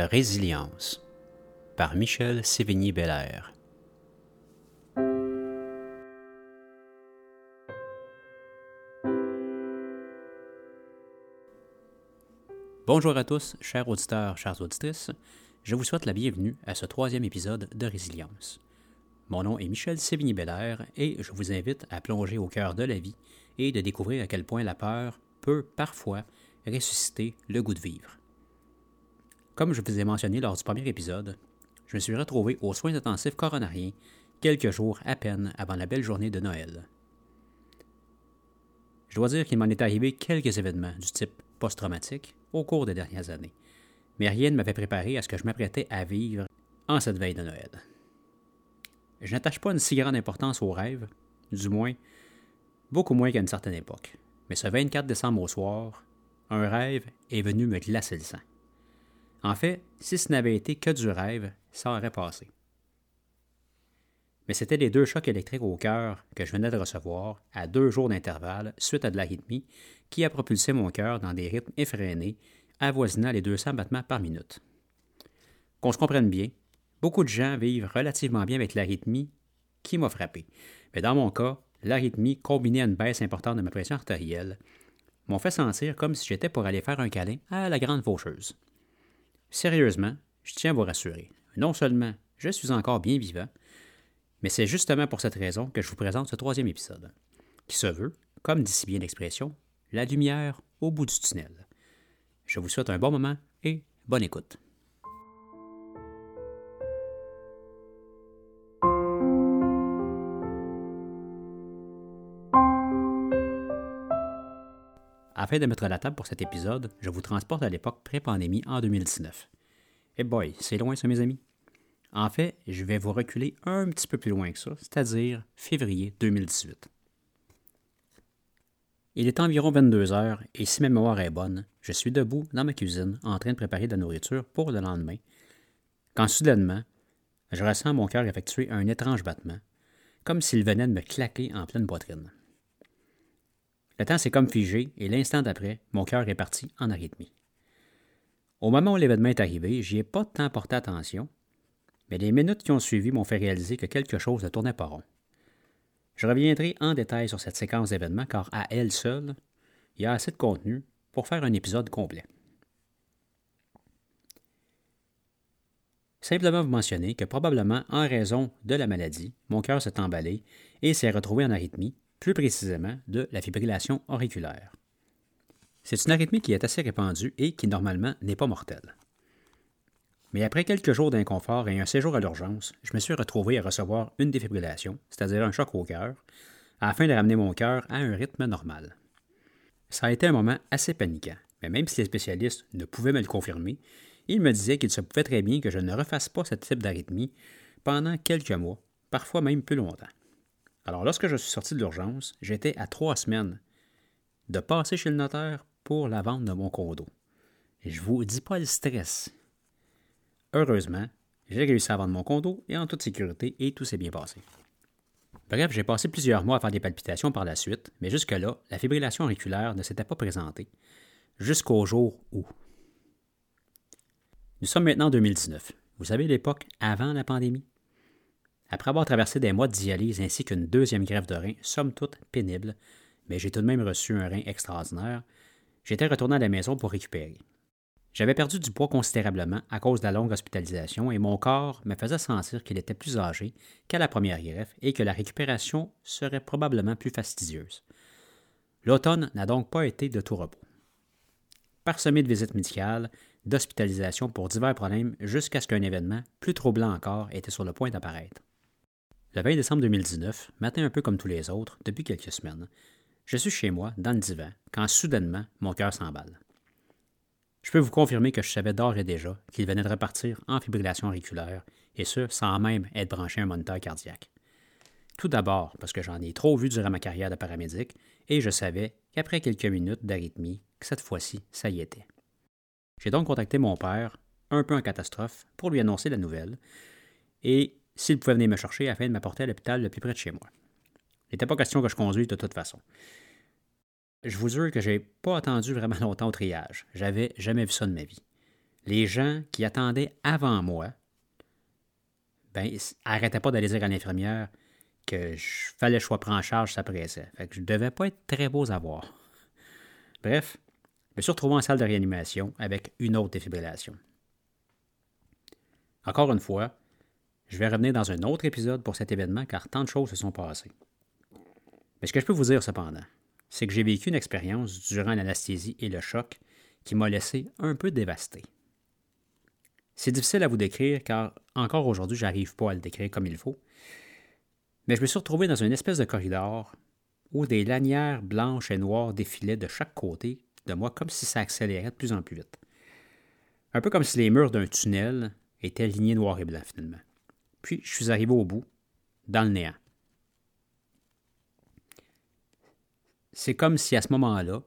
Résilience par Michel Sévigny-Bellaire. Bonjour à tous, chers auditeurs, chères auditrices. Je vous souhaite la bienvenue à ce troisième épisode de Résilience. Mon nom est Michel Sévigny-Bellaire et je vous invite à plonger au cœur de la vie et de découvrir à quel point la peur peut parfois ressusciter le goût de vivre. Comme je vous ai mentionné lors du premier épisode, je me suis retrouvé aux soins intensifs coronariens quelques jours à peine avant la belle journée de Noël. Je dois dire qu'il m'en est arrivé quelques événements du type post-traumatique au cours des dernières années, mais rien ne m'avait préparé à ce que je m'apprêtais à vivre en cette veille de Noël. Je n'attache pas une si grande importance aux rêves, du moins beaucoup moins qu'à une certaine époque, mais ce 24 décembre au soir, un rêve est venu me glacer le sang. En fait, si ce n'avait été que du rêve, ça aurait passé. Mais c'était les deux chocs électriques au cœur que je venais de recevoir à deux jours d'intervalle suite à de l'arythmie qui a propulsé mon cœur dans des rythmes effrénés avoisinant les 200 battements par minute. Qu'on se comprenne bien, beaucoup de gens vivent relativement bien avec l'arythmie qui m'a frappé. Mais dans mon cas, l'arythmie combinée à une baisse importante de ma pression artérielle m'ont fait sentir comme si j'étais pour aller faire un câlin à la grande faucheuse. Sérieusement, je tiens à vous rassurer. Non seulement je suis encore bien vivant, mais c'est justement pour cette raison que je vous présente ce troisième épisode, qui se veut, comme dit si bien l'expression, la lumière au bout du tunnel. Je vous souhaite un bon moment et bonne écoute. Afin de mettre la table pour cet épisode, je vous transporte à l'époque pré-pandémie en 2019. Eh boy, c'est loin ça, mes amis. En fait, je vais vous reculer un petit peu plus loin que ça, c'est-à-dire février 2018. Il est environ 22 heures et si ma mémoire est bonne, je suis debout dans ma cuisine en train de préparer de la nourriture pour le lendemain, quand soudainement, je ressens mon cœur effectuer un étrange battement, comme s'il venait de me claquer en pleine poitrine. Le temps s'est comme figé et l'instant d'après, mon cœur est parti en arythmie. Au moment où l'événement est arrivé, j'y ai pas tant porté attention, mais les minutes qui ont suivi m'ont fait réaliser que quelque chose ne tournait pas rond. Je reviendrai en détail sur cette séquence d'événements car à elle seule, il y a assez de contenu pour faire un épisode complet. Simplement vous mentionner que probablement en raison de la maladie, mon cœur s'est emballé et s'est retrouvé en arythmie, plus précisément de la fibrillation auriculaire. C'est une arythmie qui est assez répandue et qui normalement n'est pas mortelle. Mais après quelques jours d'inconfort et un séjour à l'urgence, je me suis retrouvé à recevoir une défibrillation, c'est-à-dire un choc au cœur, afin de ramener mon cœur à un rythme normal. Ça a été un moment assez paniquant, mais même si les spécialistes ne pouvaient me le confirmer, ils me disaient qu'il se pouvait très bien que je ne refasse pas ce type d'arythmie pendant quelques mois, parfois même plus longtemps. Alors, lorsque je suis sorti de l'urgence, j'étais à trois semaines de passer chez le notaire pour la vente de mon condo. Et je vous dis pas le stress. Heureusement, j'ai réussi à vendre mon condo et en toute sécurité et tout s'est bien passé. Bref, j'ai passé plusieurs mois à faire des palpitations par la suite, mais jusque-là, la fibrillation auriculaire ne s'était pas présentée, jusqu'au jour où. Nous sommes maintenant en 2019. Vous savez l'époque avant la pandémie? Après avoir traversé des mois de dialyse ainsi qu'une deuxième grève de rein, somme toute pénible, mais j'ai tout de même reçu un rein extraordinaire, j'étais retourné à la maison pour récupérer. J'avais perdu du poids considérablement à cause de la longue hospitalisation et mon corps me faisait sentir qu'il était plus âgé qu'à la première greffe et que la récupération serait probablement plus fastidieuse. L'automne n'a donc pas été de tout repos. Parsemé de visites médicales, d'hospitalisation pour divers problèmes jusqu'à ce qu'un événement, plus troublant encore, était sur le point d'apparaître. Le 20 décembre 2019, matin un peu comme tous les autres, depuis quelques semaines, je suis chez moi, dans le divan, quand soudainement mon cœur s'emballe. Je peux vous confirmer que je savais d'ores et déjà qu'il venait de repartir en fibrillation auriculaire, et ce, sans même être branché à un moniteur cardiaque. Tout d'abord parce que j'en ai trop vu durant ma carrière de paramédic, et je savais qu'après quelques minutes d'arythmie, que cette fois-ci, ça y était. J'ai donc contacté mon père, un peu en catastrophe, pour lui annoncer la nouvelle, et s'il pouvait venir me chercher afin de m'apporter à l'hôpital le plus près de chez moi. Il n'était pas question que je conduise de toute façon. Je vous jure que j'ai pas attendu vraiment longtemps au triage. J'avais jamais vu ça de ma vie. les gens qui attendaient avant moi, ben, arrêtaient pas d'aller dire à l'infirmière que je fallait que je en charge, ça pressait. Fait que je devais pas être très beau à voir. Bref, je me suis retrouvé en salle de réanimation avec une autre défibrillation. Encore une fois, je vais revenir dans un autre épisode pour cet événement car tant de choses se sont passées. Mais ce que je peux vous dire cependant, c'est que j'ai vécu une expérience durant l'anesthésie et le choc qui m'a laissé un peu dévasté. C'est difficile à vous décrire car encore aujourd'hui, j'arrive pas à le décrire comme il faut. Mais je me suis retrouvé dans une espèce de corridor où des lanières blanches et noires défilaient de chaque côté de moi comme si ça accélérait de plus en plus vite. Un peu comme si les murs d'un tunnel étaient alignés noir et blanc finalement. Puis je suis arrivé au bout, dans le néant. C'est comme si à ce moment-là,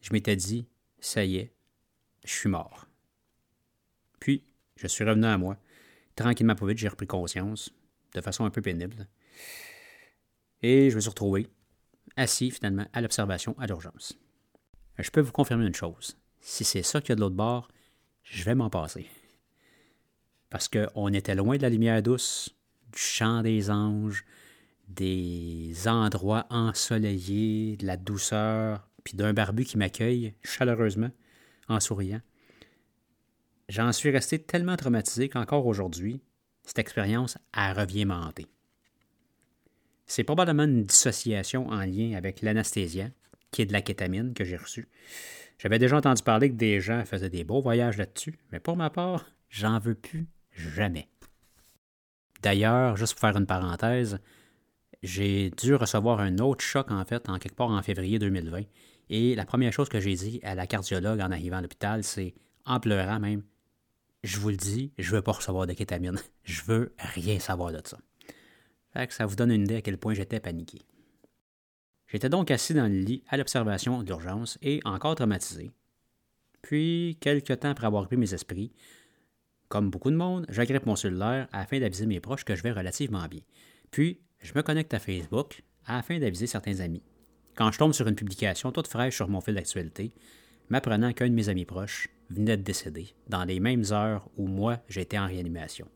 je m'étais dit, ça y est, je suis mort. Puis, je suis revenu à moi. Tranquillement, pas vite, j'ai repris conscience, de façon un peu pénible. Et je me suis retrouvé assis finalement à l'observation à l'urgence. Je peux vous confirmer une chose. Si c'est ça qu'il y a de l'autre bord, je vais m'en passer. Parce qu'on était loin de la lumière douce, du chant des anges, des endroits ensoleillés, de la douceur, puis d'un barbu qui m'accueille chaleureusement en souriant. J'en suis resté tellement traumatisé qu'encore aujourd'hui, cette expérience a revient. C'est probablement une dissociation en lien avec l'anesthésia, qui est de la kétamine que j'ai reçue. J'avais déjà entendu parler que des gens faisaient des beaux voyages là-dessus, mais pour ma part, j'en veux plus jamais. D'ailleurs, juste pour faire une parenthèse, j'ai dû recevoir un autre choc, en fait, en quelque part en février 2020. Et la première chose que j'ai dit à la cardiologue en arrivant à l'hôpital, c'est, en pleurant même, je vous le dis, je veux pas recevoir de kétamine. Je veux rien savoir de ça. Ça vous donne une idée à quel point j'étais paniqué. J'étais donc assis dans le lit à l'observation d'urgence et encore traumatisé. Puis, quelques temps après avoir pris mes esprits, comme beaucoup de monde, j'agrippe mon cellulaire afin d'aviser mes proches que je vais relativement bien. Puis, je me connecte à Facebook afin d'aviser certains amis. Quand je tombe sur une publication toute fraîche sur mon fil d'actualité, m'apprenant qu'un de mes amis proches venait de décéder dans les mêmes heures où moi j'étais en réanimation.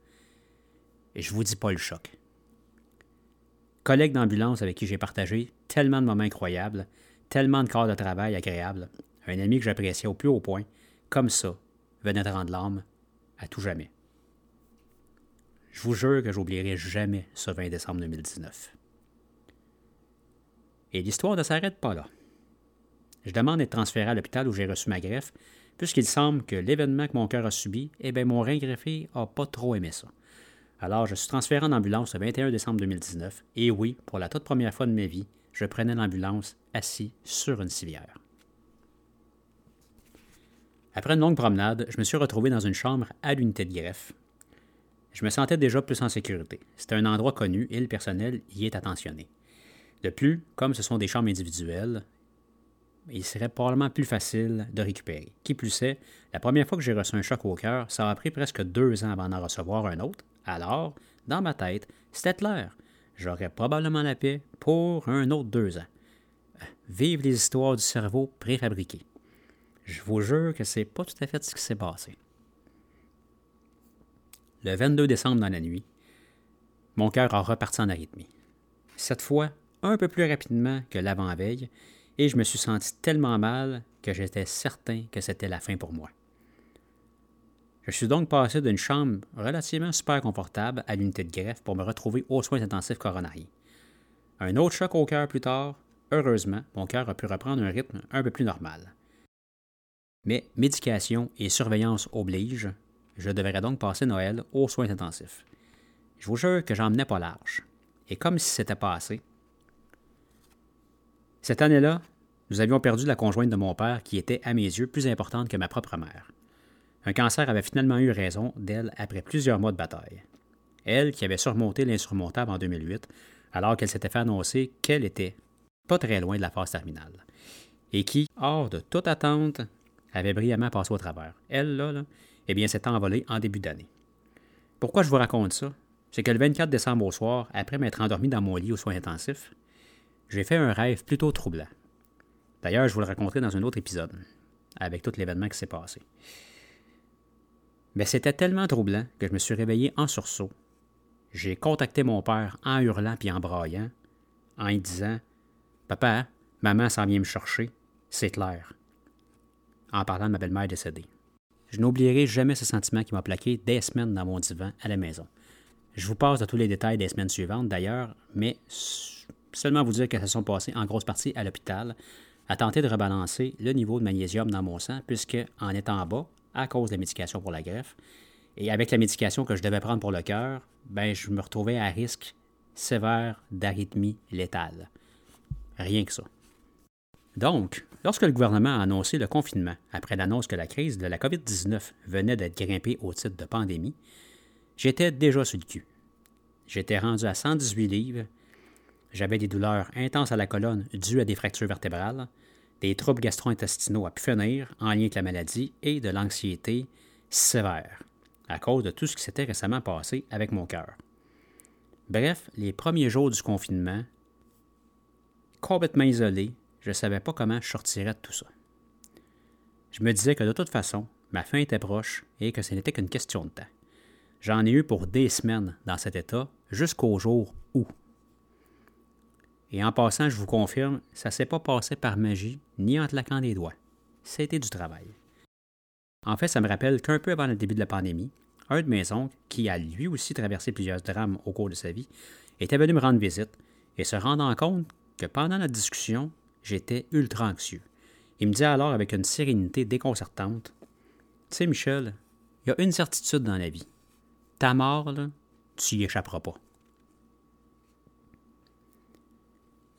Et je vous dis pas le choc. Collègue d'ambulance avec qui j'ai partagé tellement de moments incroyables, tellement de corps de travail agréables, un ami que j'appréciais au plus haut point, comme ça, venait de rendre l'âme à tout jamais. Je vous jure que j'oublierai jamais ce 20 décembre 2019. Et l'histoire ne s'arrête pas là. Je demande d'être transféré à l'hôpital où j'ai reçu ma greffe, puisqu'il semble que l'événement que mon cœur a subi, eh bien, mon rein greffé n'a pas trop aimé ça. Alors, je suis transféré en ambulance le 21 décembre 2019, et oui, pour la toute première fois de ma vie, je prenais l'ambulance assis sur une civière. Après une longue promenade, je me suis retrouvé dans une chambre à l'unité de greffe. Je me sentais déjà plus en sécurité. C'était un endroit connu et le personnel y est attentionné. De plus, comme ce sont des chambres individuelles, il serait probablement plus facile de récupérer. Qui plus est, la première fois que j'ai reçu un choc au cœur, ça a pris presque deux ans avant d'en recevoir un autre. Alors, dans ma tête, c'était clair. J'aurais probablement la paix pour un autre deux ans. Vive les histoires du cerveau préfabriqué. Je vous jure que c'est pas tout à fait ce qui s'est passé. Le 22 décembre dans la nuit, mon cœur a reparti en arythmie. Cette fois, un peu plus rapidement que l'avant-veille, et je me suis senti tellement mal que j'étais certain que c'était la fin pour moi. Je suis donc passé d'une chambre relativement super confortable à l'unité de greffe pour me retrouver aux soins intensifs coronariens. Un autre choc au cœur plus tard, heureusement, mon cœur a pu reprendre un rythme un peu plus normal. Mais médication et surveillance obligent, je devrais donc passer Noël aux soins intensifs. Je vous jure que j'en menais pas large. Et comme si c'était passé. Cette année-là, nous avions perdu la conjointe de mon père qui était, à mes yeux, plus importante que ma propre mère. Un cancer avait finalement eu raison d'elle après plusieurs mois de bataille. Elle, qui avait surmonté l'insurmontable en 2008, alors qu'elle s'était fait annoncer qu'elle était pas très loin de la phase terminale, et qui, hors de toute attente, avait brillamment passé au travers. Elle, là, eh bien, s'est envolée en début d'année. Pourquoi je vous raconte ça? C'est que le 24 décembre au soir, après m'être endormi dans mon lit aux soins intensifs, j'ai fait un rêve plutôt troublant. D'ailleurs, je vous le raconterai dans un autre épisode, avec tout l'événement qui s'est passé. Mais c'était tellement troublant que je me suis réveillé en sursaut. J'ai contacté mon père en hurlant puis en braillant, en lui disant Papa, maman s'en vient me chercher, c'est clair. En parlant de ma belle-mère décédée. Je n'oublierai jamais ce sentiment qui m'a plaqué des semaines dans mon divan à la maison. Je vous passe de tous les détails des semaines suivantes d'ailleurs, mais seulement vous dire que se sont passées en grosse partie à l'hôpital, à tenter de rebalancer le niveau de magnésium dans mon sang, puisque en étant bas, à cause de la médication pour la greffe, et avec la médication que je devais prendre pour le cœur, ben, je me retrouvais à risque sévère d'arythmie létale. Rien que ça. Donc, lorsque le gouvernement a annoncé le confinement, après l'annonce que la crise de la COVID-19 venait d'être grimpée au titre de pandémie, j'étais déjà sur le cul. J'étais rendu à 118 livres, j'avais des douleurs intenses à la colonne dues à des fractures vertébrales, des troubles gastro-intestinaux à pu en lien avec la maladie et de l'anxiété sévère à cause de tout ce qui s'était récemment passé avec mon cœur. Bref, les premiers jours du confinement, complètement isolé, je ne savais pas comment je sortirais de tout ça. Je me disais que de toute façon, ma fin était proche et que ce n'était qu'une question de temps. J'en ai eu pour des semaines dans cet état jusqu'au jour où. Et en passant, je vous confirme, ça ne s'est pas passé par magie ni en claquant des doigts. C'était du travail. En fait, ça me rappelle qu'un peu avant le début de la pandémie, un de mes oncles, qui a lui aussi traversé plusieurs drames au cours de sa vie, était venu me rendre visite et se rendant compte que pendant notre discussion, j'étais ultra anxieux. Il me dit alors avec une sérénité déconcertante Tu sais, Michel, il y a une certitude dans la vie. Ta mort, là, tu y échapperas pas.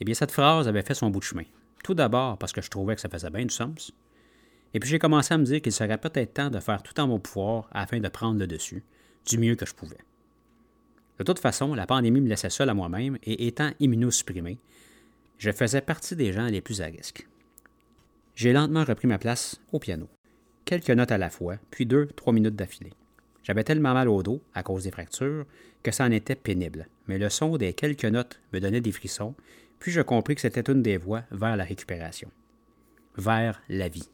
Eh bien, cette phrase avait fait son bout de chemin. Tout d'abord parce que je trouvais que ça faisait bien du sens. Et puis j'ai commencé à me dire qu'il serait peut-être temps de faire tout en mon pouvoir afin de prendre le dessus, du mieux que je pouvais. De toute façon, la pandémie me laissait seul à moi-même et étant immunosupprimé, je faisais partie des gens les plus à risque. J'ai lentement repris ma place au piano. Quelques notes à la fois, puis deux, trois minutes d'affilée. J'avais tellement mal au dos, à cause des fractures, que ça en était pénible, mais le son des quelques notes me donnait des frissons, puis je compris que c'était une des voies vers la récupération, vers la vie.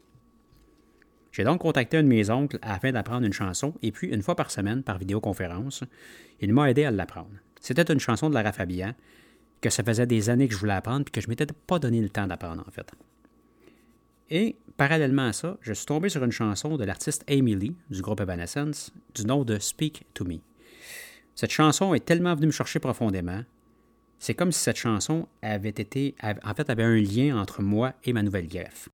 J'ai donc contacté un de mes oncles afin d'apprendre une chanson, et puis, une fois par semaine, par vidéoconférence, il m'a aidé à l'apprendre. C'était une chanson de Lara Fabian, que ça faisait des années que je voulais apprendre, puis que je m'étais pas donné le temps d'apprendre, en fait. Et, parallèlement à ça, je suis tombé sur une chanson de l'artiste Amy Lee, du groupe Evanescence, du nom de Speak to Me. Cette chanson est tellement venue me chercher profondément. C'est comme si cette chanson avait été, avait un lien entre moi et ma nouvelle greffe.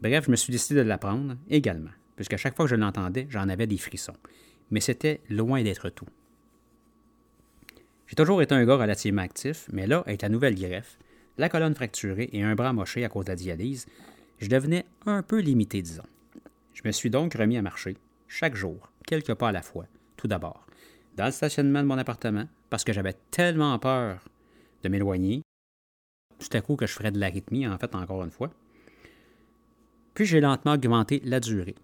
Bref, je me suis décidé de l'apprendre également, puisqu'à chaque fois que je l'entendais, j'en avais des frissons. Mais c'était loin d'être tout. J'ai toujours été un gars relativement actif, mais là, avec la nouvelle greffe, la colonne fracturée et un bras moché à cause de la dialyse, je devenais un peu limité, disons. Je me suis donc remis à marcher, chaque jour, quelques pas à la fois, tout d'abord, dans le stationnement de mon appartement, parce que j'avais tellement peur de m'éloigner, tout à coup que je ferais de l'arythmie, en fait, encore une fois, puis j'ai lentement augmenté la durée.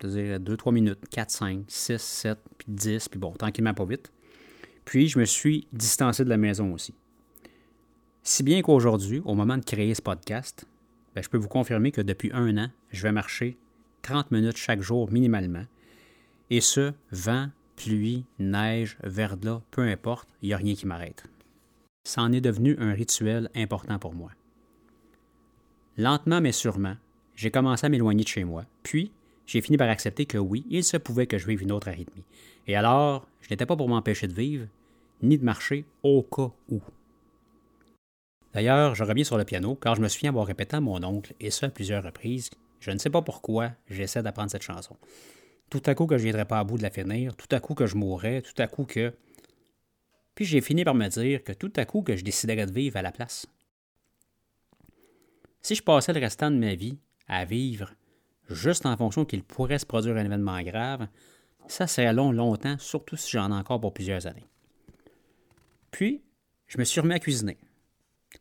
C'est-à-dire 2-3 minutes, 4, 5, 6, 7, puis 10, puis bon, tranquillement pas vite. Puis je me suis distancé de la maison aussi. Si bien qu'aujourd'hui, au moment de créer ce podcast, ben, je peux vous confirmer que depuis un an, je vais marcher 30 minutes chaque jour minimalement. Et ce, vent, pluie, neige, verglas, peu importe, il n'y a rien qui m'arrête. Ça en est devenu un rituel important pour moi. Lentement mais sûrement, j'ai commencé à m'éloigner de chez moi. Puis, j'ai fini par accepter que oui, il se pouvait que je vive une autre arythmie. Et alors, je n'étais pas pour m'empêcher de vivre, ni de marcher au cas où. D'ailleurs, je reviens sur le piano car je me souviens avoir répété à mon oncle, et ce à plusieurs reprises, je ne sais pas pourquoi j'essaie d'apprendre cette chanson. Tout à coup que je ne viendrais pas à bout de la finir, tout à coup que je mourrais, tout à coup que... Puis j'ai fini par me dire que tout à coup que je déciderais de vivre à la place. Si je passais le restant de ma vie à vivre juste en fonction qu'il pourrait se produire un événement grave, ça c'est long longtemps, surtout si j'en ai encore pour plusieurs années. Puis, je me suis remis à cuisiner.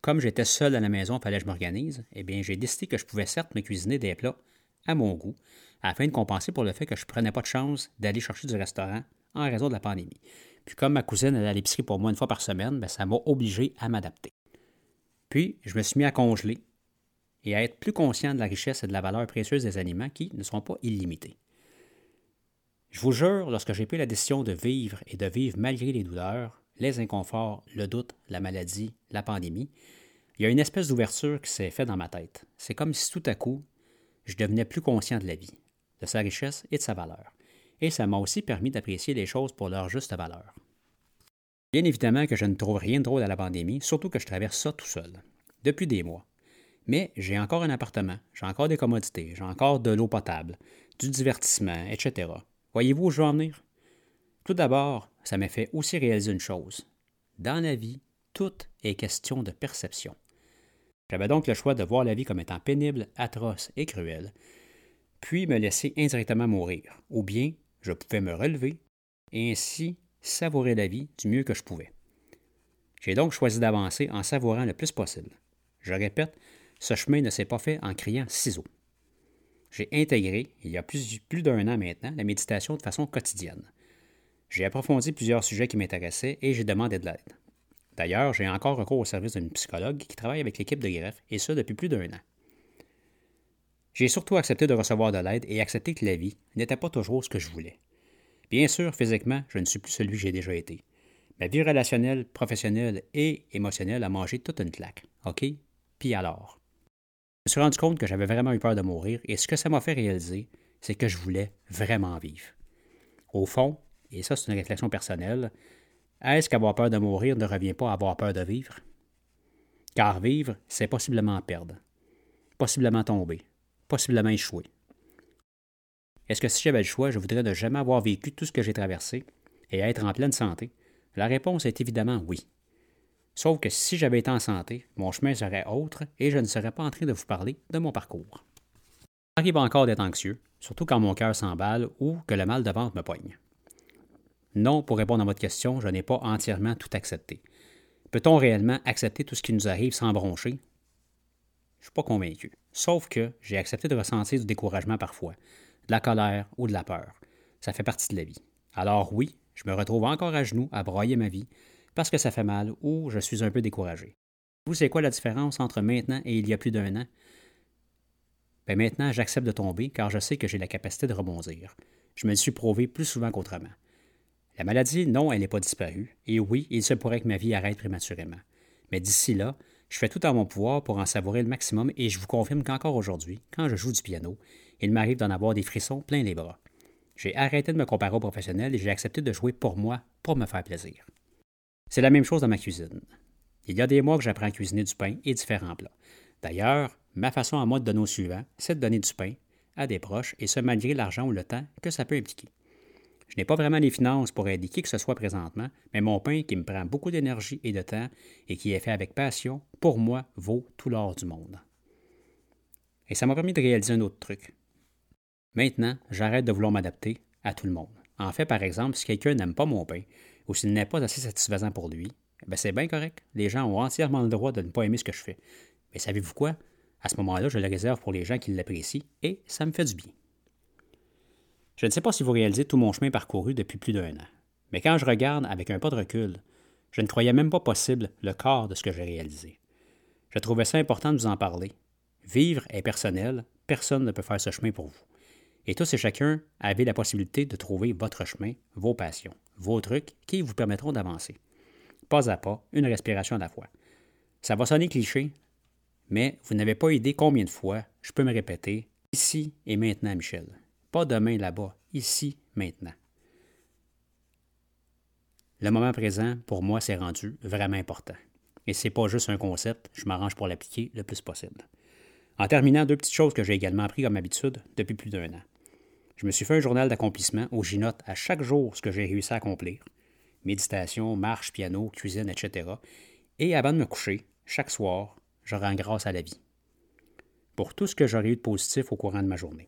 Comme j'étais seul à la maison, il fallait que je m'organise, eh bien, j'ai décidé que je pouvais certes me cuisiner des plats à mon goût, afin de compenser pour le fait que je ne prenais pas de chance d'aller chercher du restaurant en raison de la pandémie. Puis comme ma cousine allait à l'épicerie pour moi une fois par semaine, bien, ça m'a obligé à m'adapter. Puis, je me suis mis à congeler et à être plus conscient de la richesse et de la valeur précieuse des aliments qui ne sont pas illimités. Je vous jure, lorsque j'ai pris la décision de vivre et de vivre malgré les douleurs, les inconforts, le doute, la maladie, la pandémie, il y a une espèce d'ouverture qui s'est faite dans ma tête. C'est comme si tout à coup, je devenais plus conscient de la vie, de sa richesse et de sa valeur. Et ça m'a aussi permis d'apprécier les choses pour leur juste valeur. Bien évidemment que je ne trouve rien de drôle à la pandémie, surtout que je traverse ça tout seul, depuis des mois. Mais j'ai encore un appartement, j'ai encore des commodités, j'ai encore de l'eau potable, du divertissement, etc. Voyez-vous où je veux en venir? Tout d'abord, ça m'a fait aussi réaliser une chose. Dans la vie, tout est question de perception. J'avais donc le choix de voir la vie comme étant pénible, atroce et cruelle, puis me laisser indirectement mourir, ou bien je pouvais me relever et ainsi savourer la vie du mieux que je pouvais. J'ai donc choisi d'avancer en savourant le plus possible. Je répète, ce chemin ne s'est pas fait en criant ciseaux. J'ai intégré, il y a plus, d'un an maintenant, la méditation de façon quotidienne. J'ai approfondi plusieurs sujets qui m'intéressaient et j'ai demandé de l'aide. D'ailleurs, j'ai encore recours au service d'une psychologue qui travaille avec l'équipe de greffe, et ce depuis plus d'un an. J'ai surtout accepté de recevoir de l'aide et accepté que la vie n'était pas toujours ce que je voulais. Bien sûr, physiquement, je ne suis plus celui que j'ai déjà été. Ma vie relationnelle, professionnelle et émotionnelle a mangé toute une claque. OK? Puis alors? Je me suis rendu compte que j'avais vraiment eu peur de mourir et ce que ça m'a fait réaliser, c'est que je voulais vraiment vivre. Au fond, et ça c'est une réflexion personnelle, est-ce qu'avoir peur de mourir ne revient pas à avoir peur de vivre? Car vivre, c'est possiblement perdre, possiblement tomber, possiblement échouer. Est-ce que si j'avais le choix, je voudrais ne jamais avoir vécu tout ce que j'ai traversé et être en pleine santé? La réponse est évidemment oui. Sauf que si j'avais été en santé, mon chemin serait autre et je ne serais pas en train de vous parler de mon parcours. J'arrive encore d'être anxieux, surtout quand mon cœur s'emballe ou que le mal de ventre me poigne. Non, pour répondre à votre question, je n'ai pas entièrement tout accepté. Peut-on réellement accepter tout ce qui nous arrive sans broncher? Je ne suis pas convaincu. Sauf que j'ai accepté de ressentir du découragement parfois, de la colère ou de la peur. Ça fait partie de la vie. Alors oui, je me retrouve encore à genoux à broyer ma vie parce que ça fait mal ou je suis un peu découragé. Vous, c'est quoi la différence entre maintenant et il y a plus d'un an? Ben maintenant, j'accepte de tomber car je sais que j'ai la capacité de rebondir. Je me suis prouvé plus souvent qu'autrement. La maladie, non, elle n'est pas disparue. Et oui, il se pourrait que ma vie arrête prématurément. Mais d'ici là, je fais tout en mon pouvoir pour en savourer le maximum et je vous confirme qu'encore aujourd'hui, quand je joue du piano, il m'arrive d'en avoir des frissons plein les bras. J'ai arrêté de me comparer aux professionnels et j'ai accepté de jouer pour moi, pour me faire plaisir. C'est la même chose dans ma cuisine. Il y a des mois que j'apprends à cuisiner du pain et différents plats. D'ailleurs, ma façon à moi de donner au suivant, c'est de donner du pain à des proches, et ce malgré l'argent ou le temps que ça peut impliquer. Je n'ai pas vraiment les finances pour aider qui que ce soit présentement, mais mon pain, qui me prend beaucoup d'énergie et de temps et qui est fait avec passion, pour moi, vaut tout l'or du monde. Et ça m'a permis de réaliser un autre truc. Maintenant, j'arrête de vouloir m'adapter à tout le monde. En fait, par exemple, si quelqu'un n'aime pas mon pain ou s'il n'est pas assez satisfaisant pour lui, ben c'est bien correct. Les gens ont entièrement le droit de ne pas aimer ce que je fais. Mais savez-vous quoi? À ce moment-là, je le réserve pour les gens qui l'apprécient et ça me fait du bien. Je ne sais pas si vous réalisez tout mon chemin parcouru depuis plus d'un an, mais quand je regarde avec un pas de recul, je ne croyais même pas possible le corps de ce que j'ai réalisé. Je trouvais ça important de vous en parler. Vivre est personnel, personne ne peut faire ce chemin pour vous. Et tous et chacun avez la possibilité de trouver votre chemin, vos passions, vos trucs qui vous permettront d'avancer. Pas à pas, une respiration à la fois. Ça va sonner cliché, mais vous n'avez pas idée combien de fois je peux me répéter ici et maintenant, Michel. Pas demain là-bas, ici, maintenant. Le moment présent, pour moi, c'est rendu vraiment important. Et c'est pas juste un concept, je m'arrange pour l'appliquer le plus possible. En terminant, deux petites choses que j'ai également appris comme habitude depuis plus d'un an. Je me suis fait un journal d'accomplissement où j'y note à chaque jour ce que j'ai réussi à accomplir. Méditation, marche, piano, cuisine, etc. Et avant de me coucher, chaque soir, je rends grâce à la vie. Pour tout ce que j'aurais eu de positif au courant de ma journée.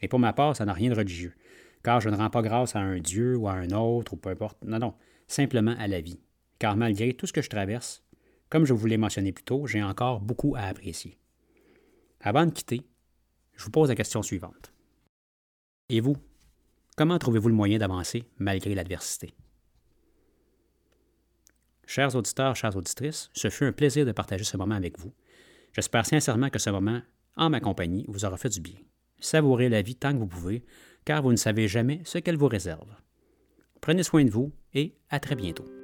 Et pour ma part, ça n'a rien de religieux, car je ne rends pas grâce à un Dieu ou à un autre, ou peu importe. Non, non, simplement à la vie. Car malgré tout ce que je traverse, comme je vous l'ai mentionné plus tôt, j'ai encore beaucoup à apprécier. Avant de quitter, je vous pose la question suivante. Et vous, comment trouvez-vous le moyen d'avancer malgré l'adversité? Chers auditeurs, chères auditrices, ce fut un plaisir de partager ce moment avec vous. J'espère sincèrement que ce moment, en ma compagnie, vous aura fait du bien. Savourez la vie tant que vous pouvez, car vous ne savez jamais ce qu'elle vous réserve. Prenez soin de vous et à très bientôt.